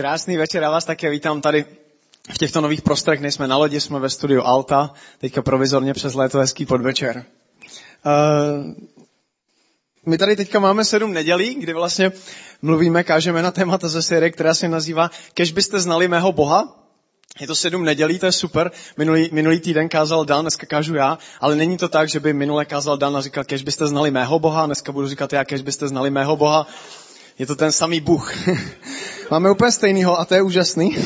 Krásný večer, já vás také vítám tady v těchto nových prostorech. Nejsme na lodi, jsme ve studiu Alta, teďka provizorně přes léto hezký podvečer. Uh, my tady teďka máme sedm nedělí, kdy vlastně mluvíme, kážeme na témata ze série, která se nazývá Kež byste znali mého Boha. Je to sedm nedělí, to je super. Minulý, minulý týden kázal Dan, dneska kážu já, ale není to tak, že by minule kázal Dan a říkal, kež byste znali mého Boha, dneska budu říkat já, kež byste znali mého Boha. Je to ten samý Bůh. Máme úplně stejného a to je úžasný.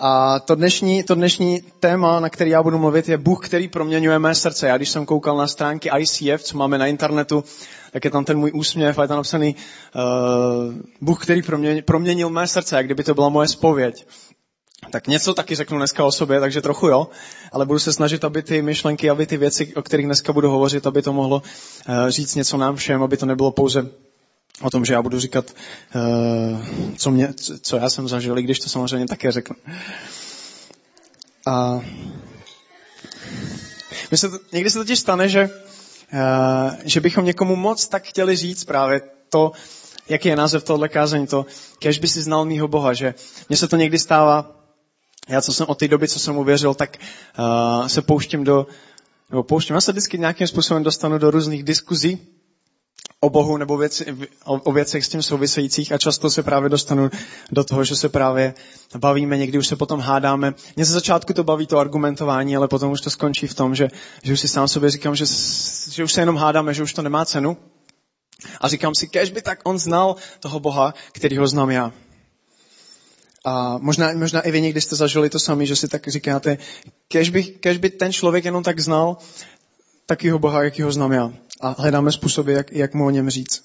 A to dnešní, to dnešní téma, na který já budu mluvit, je Bůh, který proměňuje mé srdce. Já když jsem koukal na stránky ICF, co máme na internetu, tak je tam ten můj úsměv a je tam napsaný uh, Bůh, který proměnil, proměnil mé srdce, jak kdyby to byla moje spověď. Tak něco taky řeknu dneska o sobě, takže trochu jo, ale budu se snažit, aby ty myšlenky, aby ty věci, o kterých dneska budu hovořit, aby to mohlo uh, říct něco nám všem, aby to nebylo pouze o tom, že já budu říkat, uh, co, mě, co já jsem zažil, i když to samozřejmě také řeknu. A my se někdy se totiž stane, že, uh, že bychom někomu moc tak chtěli říct právě to, jaký je název tohohle kázání, to, kež by si znal mýho Boha, že mně se to někdy stává, já co jsem od té doby, co jsem uvěřil, tak uh, se pouštím do, nebo pouštím, já se vždycky nějakým způsobem dostanu do různých diskuzí, o Bohu nebo věci, o, o věcech s tím souvisejících a často se právě dostanu do toho, že se právě bavíme, někdy už se potom hádáme. Mně ze začátku to baví to argumentování, ale potom už to skončí v tom, že, že už si sám sobě říkám, že, že už se jenom hádáme, že už to nemá cenu. A říkám si, kež by tak on znal toho Boha, který ho znám já. A možná, možná i vy někdy jste zažili to sami, že si tak říkáte, kež by, kež by ten člověk jenom tak znal takýho Boha, jaký ho znám já. A hledáme způsoby, jak, jak mu o něm říct.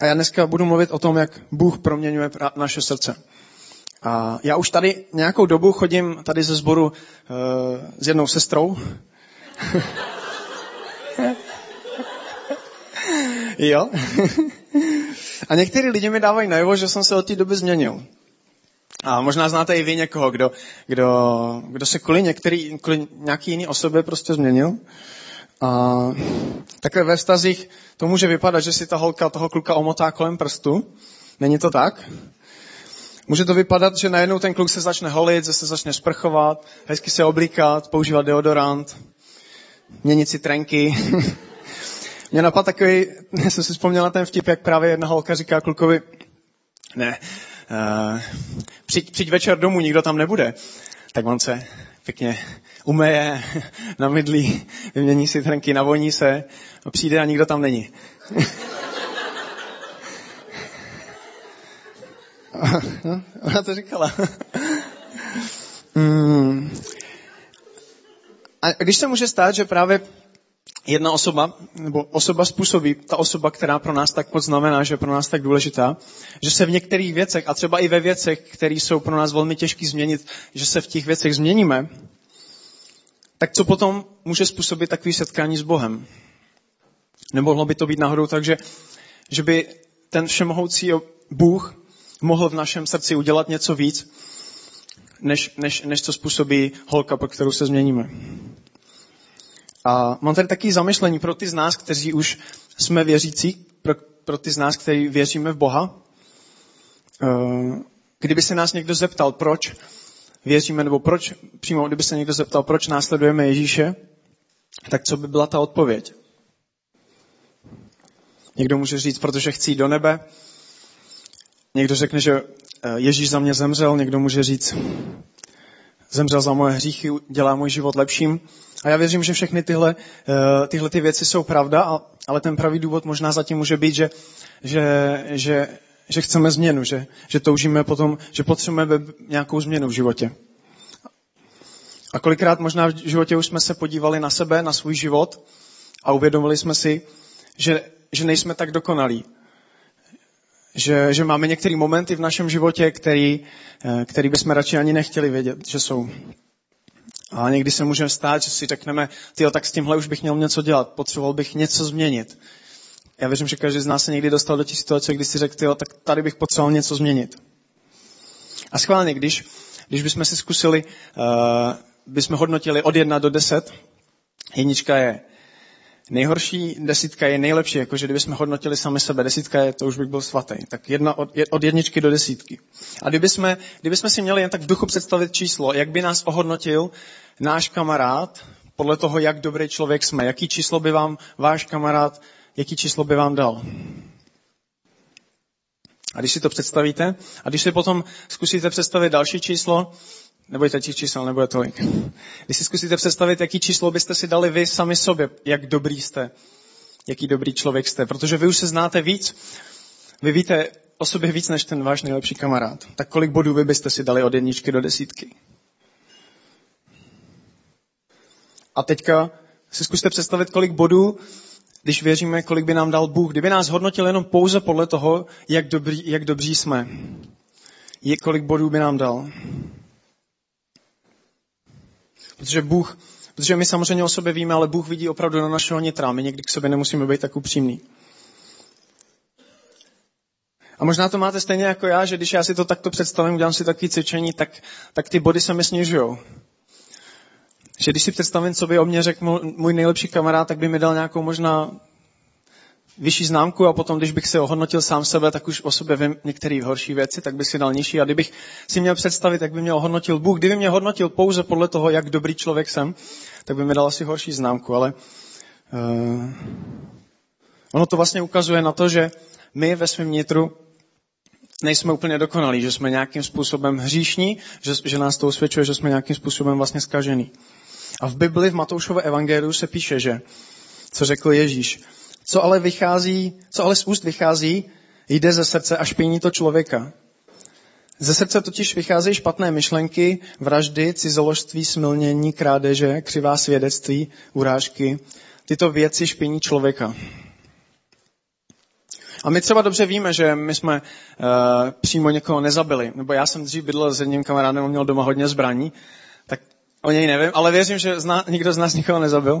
A já dneska budu mluvit o tom, jak Bůh proměňuje naše srdce. A já už tady nějakou dobu chodím tady ze sboru uh, s jednou sestrou. jo. A některý lidi mi dávají najevo, že jsem se od té doby změnil. A možná znáte i vy někoho, kdo, kdo, kdo se kvůli, některý, kvůli nějaký jiný osobě prostě změnil. A takhle ve vztazích to může vypadat, že si ta holka toho kluka omotá kolem prstu. Není to tak? Může to vypadat, že najednou ten kluk se začne holit, se začne sprchovat, hezky se oblíkat, používat deodorant, měnit si trenky. Mě napadl takový, jsem si vzpomněl na ten vtip, jak právě jedna holka říká klukovi, ne, uh, přijď, přijď večer domů, nikdo tam nebude. Tak on se pěkně umeje, namydlí, vymění si trenky, navoní se, a přijde a nikdo tam není. no, ona to říkala. mm. A když se může stát, že právě jedna osoba, nebo osoba způsobí, ta osoba, která pro nás tak moc znamená, že je pro nás tak důležitá, že se v některých věcech, a třeba i ve věcech, které jsou pro nás velmi těžké změnit, že se v těch věcech změníme, tak co potom může způsobit takový setkání s Bohem? Nemohlo by to být náhodou tak, že, že by ten všemohoucí Bůh mohl v našem srdci udělat něco víc, než, než, než co způsobí holka, po kterou se změníme. A mám tady taky zamyšlení pro ty z nás, kteří už jsme věřící, pro, pro ty z nás, kteří věříme v Boha. Eh, kdyby se nás někdo zeptal, proč věříme, nebo proč, přímo kdyby se někdo zeptal, proč následujeme Ježíše, tak co by byla ta odpověď? Někdo může říct, protože chci jít do nebe. Někdo řekne, že eh, Ježíš za mě zemřel. Někdo může říct, zemřel za moje hříchy, dělá můj život lepším. A já věřím, že všechny tyhle, eh, tyhle ty věci jsou pravda, ale ten pravý důvod možná zatím může být, že, že, že, že chceme změnu, že, že toužíme potom, že potřebujeme nějakou změnu v životě. A kolikrát možná v životě už jsme se podívali na sebe, na svůj život a uvědomili jsme si, že, že nejsme tak dokonalí. Že, že máme některé momenty v našem životě, který, eh, který bychom radši ani nechtěli vědět, že jsou. A někdy se může stát, že si řekneme, ty tak s tímhle už bych měl něco dělat, potřeboval bych něco změnit. Já věřím, že každý z nás se někdy dostal do té situace, kdy si řekl, tak tady bych potřeboval něco změnit. A schválně, když, když bychom si zkusili, uh, bychom hodnotili od 1 do 10, jednička je nejhorší desítka je nejlepší, jakože kdybychom hodnotili sami sebe, desítka je, to už bych byl svatý. Tak jedna od, od jedničky do desítky. A kdybychom, kdybychom si měli jen tak v duchu představit číslo, jak by nás ohodnotil náš kamarád, podle toho, jak dobrý člověk jsme, jaký číslo by vám váš kamarád, jaký číslo by vám dal. A když si to představíte, a když si potom zkusíte představit další číslo, nebojte těch čísel, nebude tolik. Když si zkusíte představit, jaký číslo byste si dali vy sami sobě, jak dobrý jste, jaký dobrý člověk jste, protože vy už se znáte víc, vy víte o sobě víc než ten váš nejlepší kamarád. Tak kolik bodů vy byste si dali od jedničky do desítky? A teďka si zkuste představit, kolik bodů, když věříme, kolik by nám dal Bůh. Kdyby nás hodnotil jenom pouze podle toho, jak, dobrý, jak dobří jsme. Je, kolik bodů by nám dal. Protože Bůh, protože my samozřejmě o sobě víme, ale Bůh vidí opravdu na našeho nitra. My někdy k sobě nemusíme být tak upřímní. A možná to máte stejně jako já, že když já si to takto představím, udělám si takové cvičení, tak, tak ty body se mi snižují. Že když si představím, co by o mě řekl můj nejlepší kamarád, tak by mi dal nějakou možná vyšší známku a potom, když bych se ohodnotil sám sebe, tak už o sobě vím některé horší věci, tak bych si dal nižší. A kdybych si měl představit, jak by mě ohodnotil Bůh, kdyby mě hodnotil pouze podle toho, jak dobrý člověk jsem, tak by mi dal asi horší známku. Ale uh, ono to vlastně ukazuje na to, že my ve svém nitru nejsme úplně dokonalí, že jsme nějakým způsobem hříšní, že, že nás to usvědčuje, že jsme nějakým způsobem vlastně skažený. A v Bibli, v Matoušové evangeliu se píše, že, co řekl Ježíš, co ale vychází, co ale z úst vychází, jde ze srdce a špiní to člověka. Ze srdce totiž vycházejí špatné myšlenky, vraždy, cizoložství, smilnění, krádeže, křivá svědectví, urážky. Tyto věci špiní člověka. A my třeba dobře víme, že my jsme uh, přímo někoho nezabili. Nebo já jsem dřív bydlel s jedním kamarádem, on měl doma hodně zbraní, tak o něj nevím, ale věřím, že zna, nikdo z nás nikoho nezabil.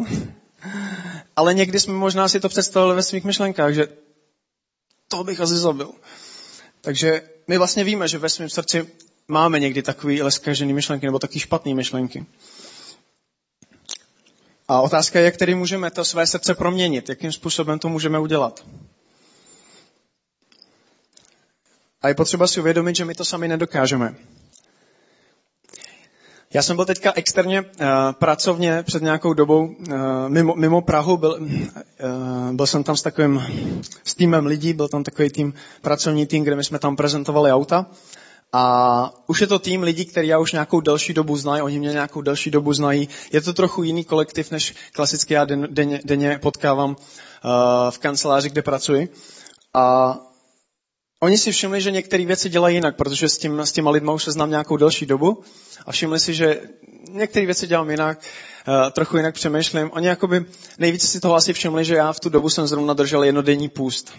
Ale někdy jsme možná si to představili ve svých myšlenkách, že to bych asi zabil. Takže my vlastně víme, že ve svém srdci máme někdy takový leskažený myšlenky nebo taky špatné myšlenky. A otázka je, jak tedy můžeme to své srdce proměnit, jakým způsobem to můžeme udělat. A je potřeba si uvědomit, že my to sami nedokážeme. Já jsem byl teďka externě uh, pracovně před nějakou dobou uh, mimo, mimo Prahu, byl, uh, byl jsem tam s takovým s týmem lidí, byl tam takový tým, pracovní tým, kde my jsme tam prezentovali auta. A už je to tým lidí, který já už nějakou delší dobu znají, oni mě nějakou delší dobu znají. Je to trochu jiný kolektiv, než klasicky já den, denně, denně potkávám uh, v kanceláři, kde pracuji. A Oni si všimli, že některé věci dělají jinak, protože s, tím, s těma lidma už se znám nějakou delší dobu a všimli si, že některé věci dělám jinak, uh, trochu jinak přemýšlím. Oni jakoby nejvíce si toho asi všimli, že já v tu dobu jsem zrovna držel jednodenní půst.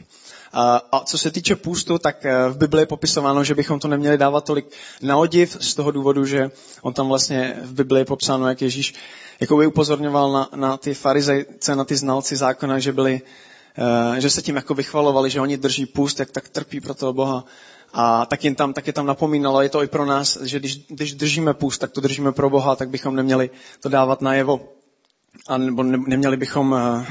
A, co se týče půstu, tak eh, v Bibli je popisováno, že bychom to neměli dávat tolik na odiv z toho důvodu, že on tam vlastně v Bibli je popsáno, jak Ježíš jakoby upozorňoval na, na ty farizejce, na ty znalci zákona, že byli Eh, že se tím jako vychvalovali, že oni drží půst, jak tak trpí pro toho Boha. A tak jim tam, tak je tam napomínalo, je to i pro nás, že když, když držíme půst, tak to držíme pro Boha, tak bychom neměli to dávat najevo. A nebo ne, neměli bychom eh,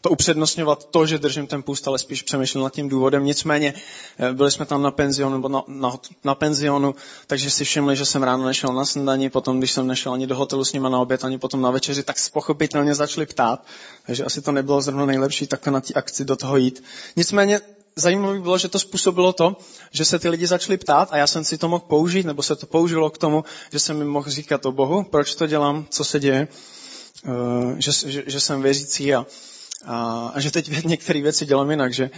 to upřednostňovat to, že držím ten půst, ale spíš přemýšlím nad tím důvodem. Nicméně eh, byli jsme tam na penzionu, nebo na, na, na penzionu, takže si všimli, že jsem ráno nešel na snídani, potom když jsem nešel ani do hotelu s nima na oběd, ani potom na večeři, tak pochopitelně začali ptát. Takže asi to nebylo zrovna nejlepší takhle na té akci do toho jít. Nicméně zajímavé bylo, že to způsobilo to, že se ty lidi začali ptát a já jsem si to mohl použít, nebo se to použilo k tomu, že jsem mi mohl říkat o Bohu, proč to dělám, co se děje, eh, že, že, že jsem věřící a, a, a že teď některé věci dělám jinak. Že,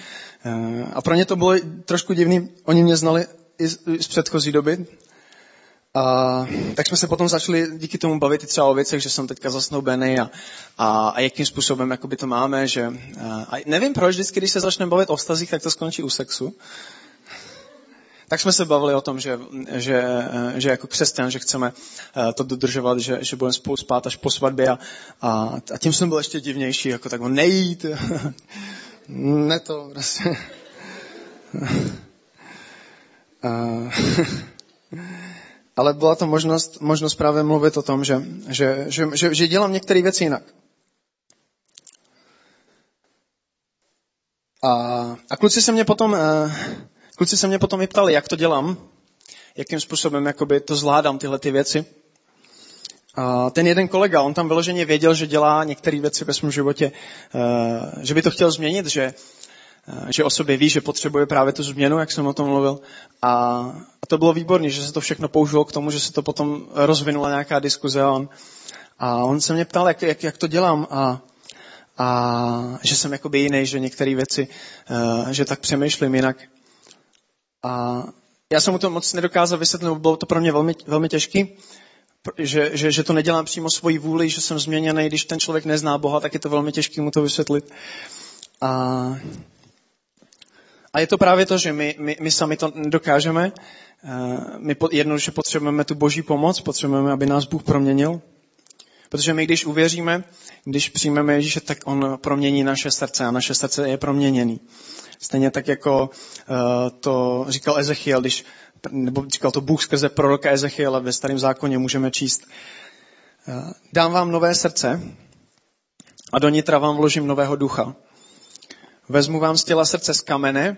eh, a pro ně to bylo trošku divný. Oni mě znali i z, z předchozí doby. A, tak jsme se potom začali díky tomu bavit i třeba o věcech, že jsem teďka zasnoubený a, a, a jakým způsobem jakoby to máme. Že, a, a nevím proč, vždycky, když se začneme bavit o vztazích, tak to skončí u sexu tak jsme se bavili o tom, že, že, že jako křesťan, že chceme eh, to dodržovat, že, že budeme spolu spát až po svatbě a, a, a tím jsem byl ještě divnější, jako tak nejít, ne to prostě. Ale byla to možnost, možnost právě mluvit o tom, že, že, že, že, že dělám některé věci jinak. A, a kluci se mě potom, uh, kluci se mě potom vyptali, jak to dělám, jakým způsobem jakoby to zvládám tyhle ty věci. A ten jeden kolega, on tam vyloženě věděl, že dělá některé věci ve svém životě, uh, že by to chtěl změnit, že že o sobě ví, že potřebuje právě tu změnu, jak jsem o tom mluvil. A, a to bylo výborné, že se to všechno použilo k tomu, že se to potom rozvinula nějaká diskuze a on, a on se mě ptal, jak, jak, jak to dělám a, a že jsem jakoby jiný, že některé věci, uh, že tak přemýšlím jinak. A já jsem mu to moc nedokázal vysvětlit, bylo to pro mě velmi, velmi těžký, že, že, že to nedělám přímo svoji vůli, že jsem změněný, když ten člověk nezná Boha, tak je to velmi těžké mu to vysvětlit. A a je to právě to, že my, my, my sami to nedokážeme. My jednoduše potřebujeme tu boží pomoc, potřebujeme, aby nás Bůh proměnil. Protože my, když uvěříme, když přijmeme Ježíše, tak on promění naše srdce a naše srdce je proměněný. Stejně tak, jako uh, to říkal Ezechiel, když, nebo říkal to Bůh skrze proroka Ezechiela ve starém zákoně, můžeme číst. Uh, dám vám nové srdce a do nitra vám vložím nového ducha. Vezmu vám z těla srdce z kamene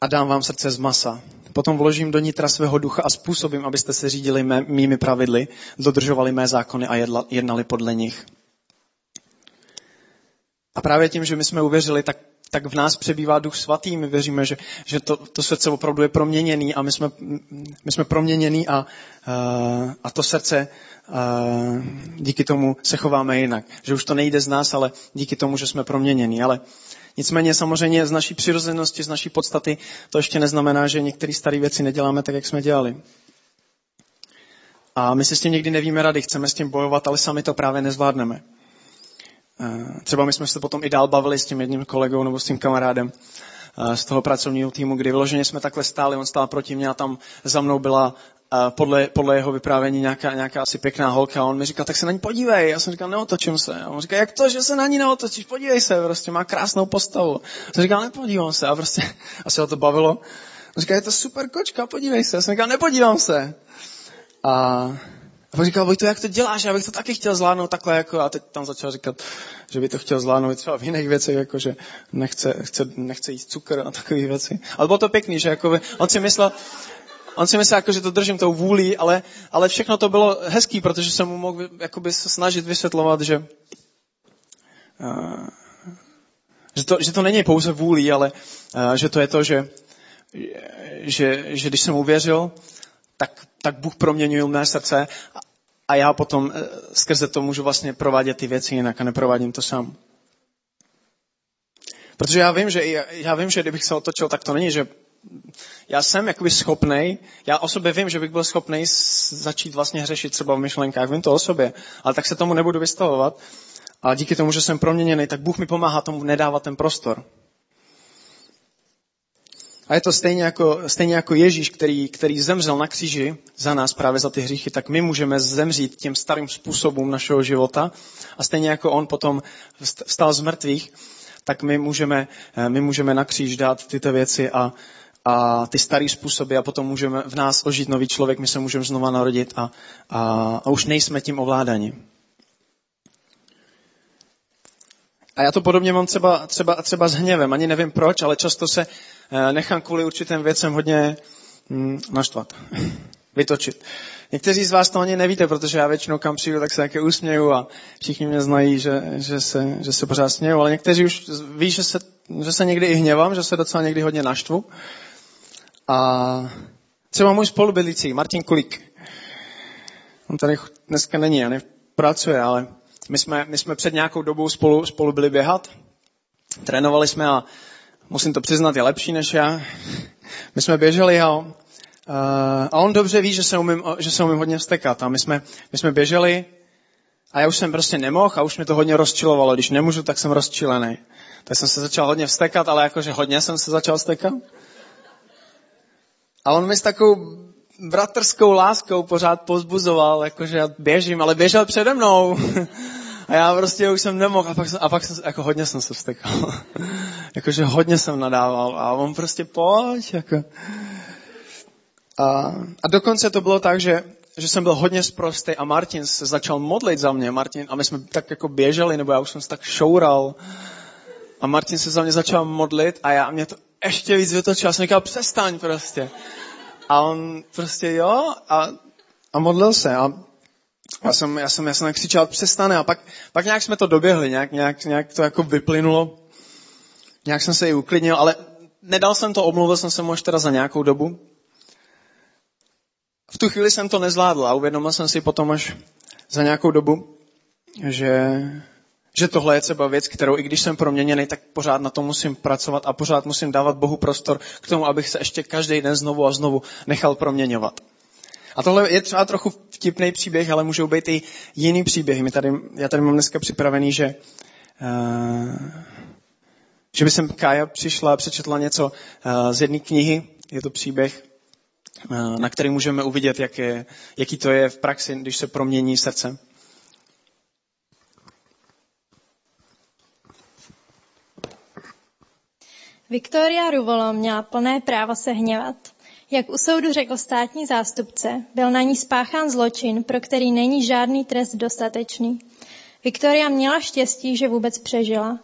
a dám vám srdce z masa. Potom vložím do nitra svého ducha a způsobím, abyste se řídili mé, mými pravidly, dodržovali mé zákony a jedla, jednali podle nich. A právě tím, že my jsme uvěřili, tak, tak v nás přebývá duch svatý. My věříme, že, že to, to srdce opravdu je proměněný a my jsme, my jsme proměněný a, a to srdce díky tomu se chováme jinak. Že už to nejde z nás, ale díky tomu, že jsme proměnění. Ale Nicméně samozřejmě z naší přirozenosti, z naší podstaty to ještě neznamená, že některé staré věci neděláme tak, jak jsme dělali. A my si s tím někdy nevíme rady, chceme s tím bojovat, ale sami to právě nezvládneme. Eh, třeba my jsme se potom i dál bavili s tím jedním kolegou nebo s tím kamarádem eh, z toho pracovního týmu, kdy vyloženě jsme takhle stáli, on stál proti mně a tam za mnou byla podle, podle jeho vyprávění nějaká, nějaká asi pěkná holka a on mi říkal, tak se na ní podívej. Já jsem říkal, neotočím se. A on říkal, jak to, že se na ní neotočíš, podívej se, prostě má krásnou postavu. Já jsem říkal, nepodívám se a prostě asi ho to bavilo. On říkal, je to super kočka, podívej se. Já jsem říkal, nepodívám se. A, a pak říkal, Vojto, jak to děláš? Já bych to taky chtěl zvládnout takhle. Jako, a teď tam začal říkat, že by to chtěl zvládnout třeba v jiných věcech, jako že nechce, chce, nechce jíst cukr a takové věci. Ale bylo to pěkný, že jako on si myslel, On si myslel, jako, že to držím tou vůlí, ale, ale všechno to bylo hezký, protože jsem mu mohl jakoby, snažit vysvětlovat, že, uh, že, to, že to není pouze vůlí, ale uh, že to je to, že, že, že když jsem uvěřil, tak, tak Bůh proměňuje mé srdce a, já potom uh, skrze to můžu vlastně provádět ty věci jinak a neprovádím to sám. Protože já vím, že, já vím, že kdybych se otočil, tak to není, že já jsem jakoby schopnej, já o sobě vím, že bych byl schopný začít vlastně hřešit třeba v myšlenkách, vím to o sobě, ale tak se tomu nebudu vystavovat. A díky tomu, že jsem proměněný, tak Bůh mi pomáhá tomu nedávat ten prostor. A je to stejně jako, stejně jako Ježíš, který, který zemřel na kříži za nás právě za ty hříchy, tak my můžeme zemřít těm starým způsobům našeho života. A stejně jako on potom vstal z mrtvých, tak my můžeme, my můžeme na kříž dát tyto věci a, a ty staré způsoby a potom můžeme v nás ožít nový člověk, my se můžeme znova narodit a, a, a už nejsme tím ovládáni. A já to podobně mám třeba, třeba, třeba s hněvem. Ani nevím proč, ale často se eh, nechám kvůli určitým věcem hodně hm, naštvat, vytočit. Někteří z vás to ani nevíte, protože já většinou kam přijdu, tak se také usměju a všichni mě znají, že, že, se, že se pořád směju, ale někteří už ví, že se, že se někdy i hněvám, že se docela někdy hodně naštvu. A třeba můj spolubydlící, Martin Kulik, on tady dneska není, a pracuje, ale my jsme, my jsme před nějakou dobou spolu, spolu byli běhat, trénovali jsme a musím to přiznat, je lepší než já. My jsme běželi a, a on dobře ví, že se umím, že se umím hodně vstekat. A my jsme, my jsme běželi a já už jsem prostě nemohl a už mě to hodně rozčilovalo. Když nemůžu, tak jsem rozčilený. Tak jsem se začal hodně vstekat, ale jakože hodně jsem se začal vstekat. A on mi s takovou bratrskou láskou pořád pozbuzoval, jakože já běžím, ale běžel přede mnou. A já prostě už jsem nemohl a pak, jsem, a pak jsem, jako hodně jsem se vstekal. jakože hodně jsem nadával a on prostě pojď, jako. A, a dokonce to bylo tak, že, že jsem byl hodně zprostý a Martin se začal modlit za mě. Martin, a my jsme tak jako běželi, nebo já už jsem se tak šoural. A Martin se za mě začal modlit a já mě to ještě víc vytočil. Já jsem říkal, přestaň prostě. A on prostě jo a, a modlil se. A já jsem, já jsem, já jsem křičel, přestane. A pak, pak nějak jsme to doběhli, nějak, nějak, nějak to jako vyplynulo. Nějak jsem se i uklidnil, ale nedal jsem to, omluvil jsem se mu až teda za nějakou dobu. V tu chvíli jsem to nezvládl a uvědomil jsem si potom až za nějakou dobu, že, že tohle je třeba věc, kterou i když jsem proměněný, tak pořád na to musím pracovat a pořád musím dávat Bohu prostor k tomu, abych se ještě každý den znovu a znovu nechal proměňovat. A tohle je třeba trochu vtipný příběh, ale můžou být i jiný příběhy. My tady, já tady mám dneska připravený, že, uh, že by sem Kája přišla a přečetla něco uh, z jedné knihy. Je to příběh, uh, na který můžeme uvidět, jak je, jaký to je v praxi, když se promění srdce. Viktoria Ruvolo měla plné právo se hněvat. Jak u soudu řekl státní zástupce, byl na ní spáchán zločin, pro který není žádný trest dostatečný. Viktoria měla štěstí, že vůbec přežila.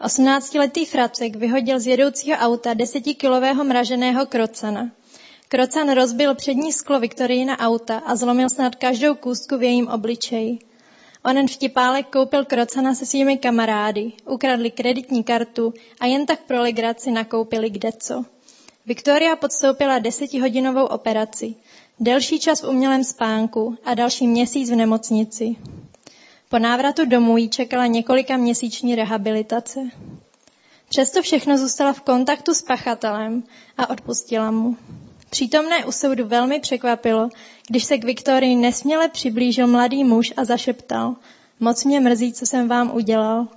18-letý Fracek vyhodil z jedoucího auta desetikilového mraženého krocana. Krocan rozbil přední sklo Viktorijina auta a zlomil snad každou kůstku v jejím obličeji. Onen vtipálek koupil krocana se svými kamarády, ukradli kreditní kartu a jen tak pro legraci nakoupili kdeco. Viktoria podstoupila desetihodinovou operaci, delší čas v umělém spánku a další měsíc v nemocnici. Po návratu domů jí čekala několika měsíční rehabilitace. Přesto všechno zůstala v kontaktu s pachatelem a odpustila mu. Přítomné u soudu velmi překvapilo, když se k Viktorii nesměle přiblížil mladý muž a zašeptal, moc mě mrzí, co jsem vám udělal.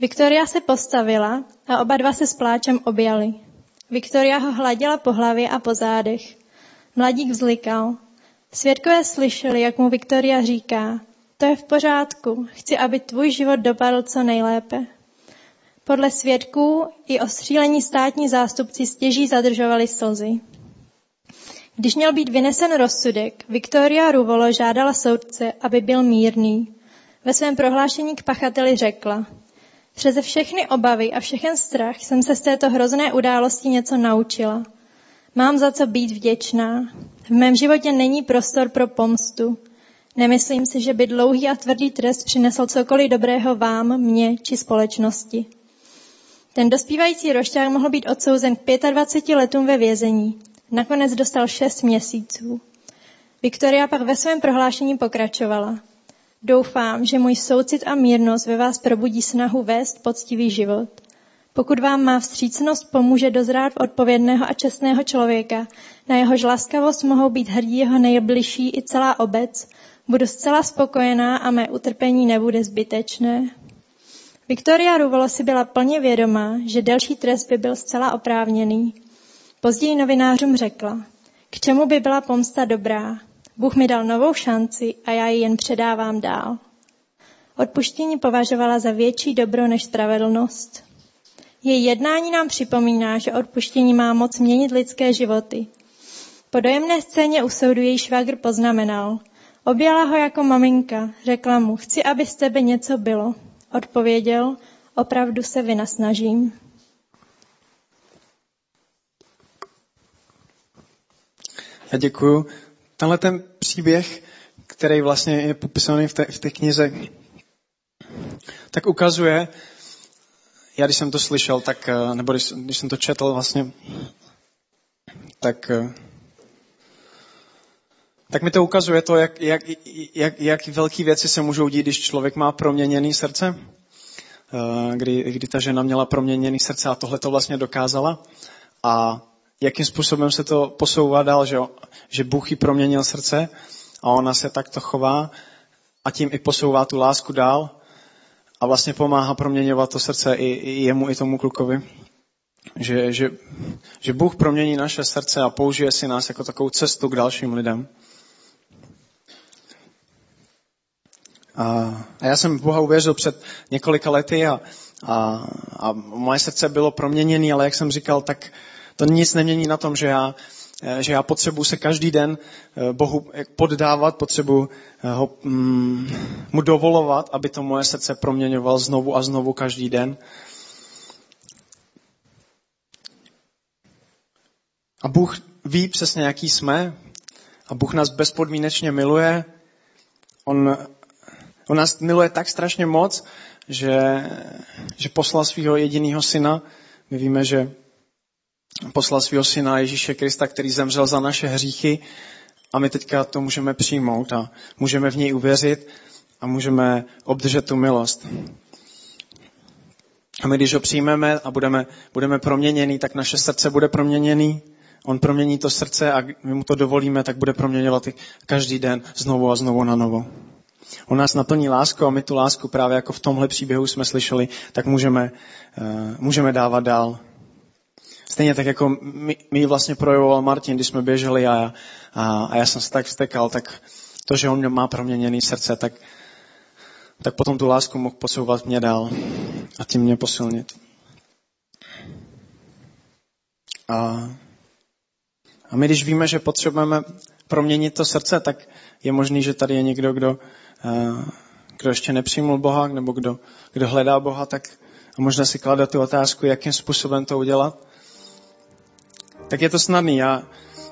Viktoria se postavila a oba dva se s pláčem objali. Viktoria ho hladila po hlavě a po zádech. Mladík vzlikal. Svědkové slyšeli, jak mu Viktoria říká, to je v pořádku, chci, aby tvůj život dopadl co nejlépe. Podle svědků i ostřílení státní zástupci stěží zadržovali slzy. Když měl být vynesen rozsudek, Viktoria Ruvolo žádala soudce, aby byl mírný. Ve svém prohlášení k pachateli řekla, Přeze všechny obavy a všechen strach jsem se z této hrozné události něco naučila. Mám za co být vděčná. V mém životě není prostor pro pomstu. Nemyslím si, že by dlouhý a tvrdý trest přinesl cokoliv dobrého vám, mně či společnosti. Ten dospívající rošťák mohl být odsouzen k 25 letům ve vězení. Nakonec dostal 6 měsíců. Viktoria pak ve svém prohlášení pokračovala. Doufám, že můj soucit a mírnost ve vás probudí snahu vést poctivý život. Pokud vám má vstřícnost pomůže dozrát odpovědného a čestného člověka, na jehož laskavost mohou být hrdí jeho nejbližší i celá obec, budu zcela spokojená a mé utrpení nebude zbytečné. Viktoria Ruvolo si byla plně vědomá, že delší trest by byl zcela oprávněný. Později novinářům řekla, k čemu by byla pomsta dobrá, Bůh mi dal novou šanci a já ji jen předávám dál. Odpuštění považovala za větší dobro než spravedlnost. Její jednání nám připomíná, že odpuštění má moc měnit lidské životy. Po dojemné scéně u soudu její švagr poznamenal. Objala ho jako maminka, řekla mu, chci, aby z tebe něco bylo. Odpověděl, opravdu se vynasnažím. Já děkuji tenhle ten příběh, který vlastně je popisovaný v té, v té knize, tak ukazuje, já když jsem to slyšel, tak, eh, nebo když, když jsem to četl vlastně, tak, eh, tak mi to ukazuje to, jak, jak, jak, jak velké věci se můžou dít, když člověk má proměněné srdce. Eh, kdy, kdy ta žena měla proměněné srdce a tohle to vlastně dokázala. A jakým způsobem se to posouvá dál, že, že Bůh jí proměnil srdce a ona se takto chová a tím i posouvá tu lásku dál a vlastně pomáhá proměňovat to srdce i, i jemu, i tomu klukovi. Že, že, že Bůh promění naše srdce a použije si nás jako takovou cestu k dalším lidem. A, a já jsem Boha uvěřil před několika lety a, a, a moje srdce bylo proměněné, ale jak jsem říkal, tak to nic nemění na tom, že já, eh, že já potřebuji se každý den eh, Bohu poddávat, potřebuji eh, ho, mm, mu dovolovat, aby to moje srdce proměňoval znovu a znovu každý den. A Bůh ví přesně, jaký jsme. A Bůh nás bezpodmínečně miluje. On, on nás miluje tak strašně moc, že, že poslal svého jediného syna. My víme, že poslal svého syna Ježíše Krista, který zemřel za naše hříchy a my teďka to můžeme přijmout a můžeme v něj uvěřit a můžeme obdržet tu milost. A my, když ho přijmeme a budeme, budeme proměněný, tak naše srdce bude proměněný. On promění to srdce a my mu to dovolíme, tak bude proměňovat každý den znovu a znovu na novo. On nás naplní lásku a my tu lásku právě jako v tomhle příběhu jsme slyšeli, tak můžeme, uh, můžeme dávat dál. Stejně tak, jako mi, vlastně projevoval Martin, když jsme běželi a, a, a já jsem se tak vstekal, tak to, že on má proměněný srdce, tak, tak potom tu lásku mohl posouvat mě dál a tím mě posilnit. A, a my, když víme, že potřebujeme proměnit to srdce, tak je možný, že tady je někdo, kdo, kdo ještě nepřijmul Boha, nebo kdo, kdo hledá Boha, tak možná si klade tu otázku, jakým způsobem to udělat. Tak je to snadný. Já,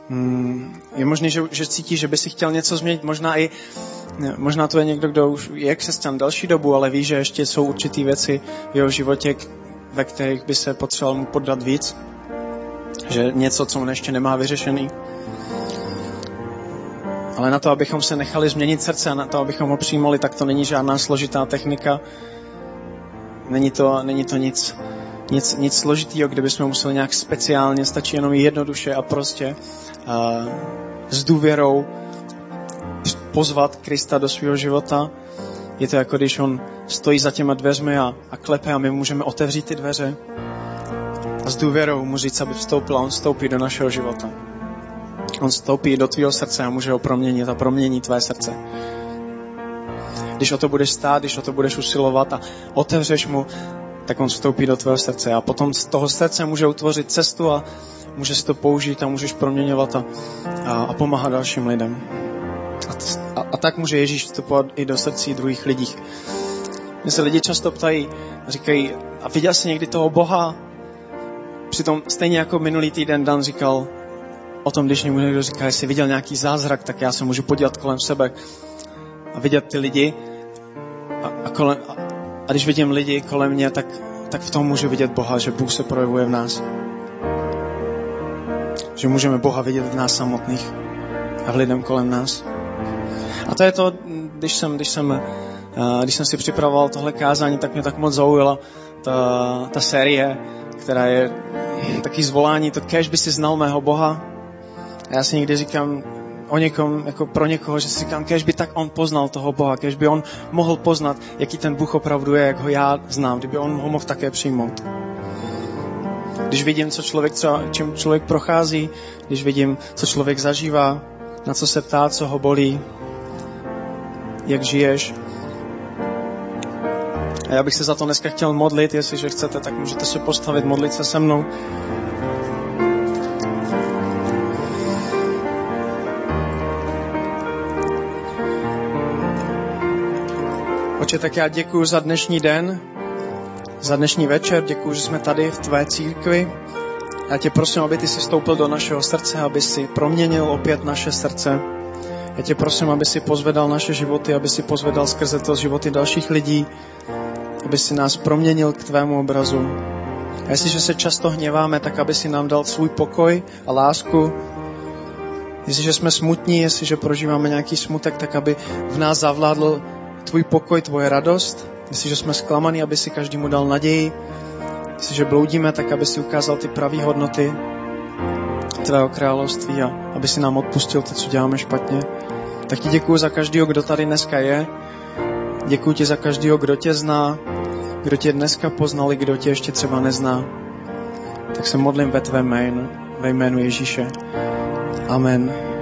mm, je možné, že, že cítí, že by si chtěl něco změnit. Možná i možná to je někdo, kdo už je křesťan další dobu, ale ví, že ještě jsou určitý věci v jeho životě, ve kterých by se potřeboval mu poddat víc. Že něco, co on ještě nemá vyřešený. Ale na to, abychom se nechali změnit srdce a na to, abychom ho přijmuli, tak to není žádná složitá technika. Není to, není to nic, nic, nic složitýho, kde bychom museli nějak speciálně, stačí jenom jednoduše a prostě uh, s důvěrou pozvat Krista do svého života. Je to jako když on stojí za těma dveřmi a, a klepe a my můžeme otevřít ty dveře a s důvěrou mu říct, aby vstoupil a on vstoupí do našeho života. On vstoupí do tvého srdce a může ho proměnit a promění tvé srdce. Když o to budeš stát, když o to budeš usilovat a otevřeš mu, tak on vstoupí do tvého srdce a potom z toho srdce může utvořit cestu a může si to použít a můžeš proměňovat a, a, a pomáhat dalším lidem. A, a, a tak může Ježíš vstupovat i do srdcí druhých lidí. Mě se lidi často ptají, říkají, a viděl jsi někdy toho Boha? Přitom stejně jako minulý týden Dan říkal o tom, když někdo někdo říká, jestli viděl nějaký zázrak, tak já se můžu podívat kolem sebe a vidět ty lidi. A, a, kolem, a, a když vidím lidi kolem mě, tak, tak v tom můžu vidět Boha, že Bůh se projevuje v nás. Že můžeme Boha vidět v nás samotných a v lidem kolem nás. A to je to, když jsem, když jsem, eh, když jsem si připravoval tohle kázání, tak mě tak moc zaujala ta, ta série, která je taky zvolání, to kež by si znal mého Boha. A já si někdy říkám o někom, jako pro někoho, že si říkám, kež by tak on poznal toho Boha, kež by on mohl poznat, jaký ten Bůh opravdu je, jak ho já znám, kdyby on ho mohl také přijmout. Když vidím, co člověk třeba, čím člověk prochází, když vidím, co člověk zažívá, na co se ptá, co ho bolí, jak žiješ. A já bych se za to dneska chtěl modlit, jestliže chcete, tak můžete se postavit, modlit se se mnou. Oče, tak já děkuji za dnešní den, za dnešní večer, děkuji, že jsme tady v tvé církvi. Já tě prosím, aby ty si stoupil do našeho srdce, aby si proměnil opět naše srdce. Já tě prosím, aby si pozvedal naše životy, aby si pozvedal skrze to životy dalších lidí, aby si nás proměnil k tvému obrazu. A jestliže se často hněváme, tak aby si nám dal svůj pokoj a lásku. Jestliže jsme smutní, jestliže prožíváme nějaký smutek, tak aby v nás zavládl tvůj pokoj, tvoje radost. Jestliže jsme zklamaný, aby si každému dal naději. Jestliže bloudíme, tak aby si ukázal ty pravé hodnoty tvého království a aby si nám odpustil to, co děláme špatně. Tak ti děkuji za každého, kdo tady dneska je. Děkuji ti za každého, kdo tě zná, kdo tě dneska poznali, kdo tě ještě třeba nezná. Tak se modlím ve tvém jménu, ve jménu Ježíše. Amen.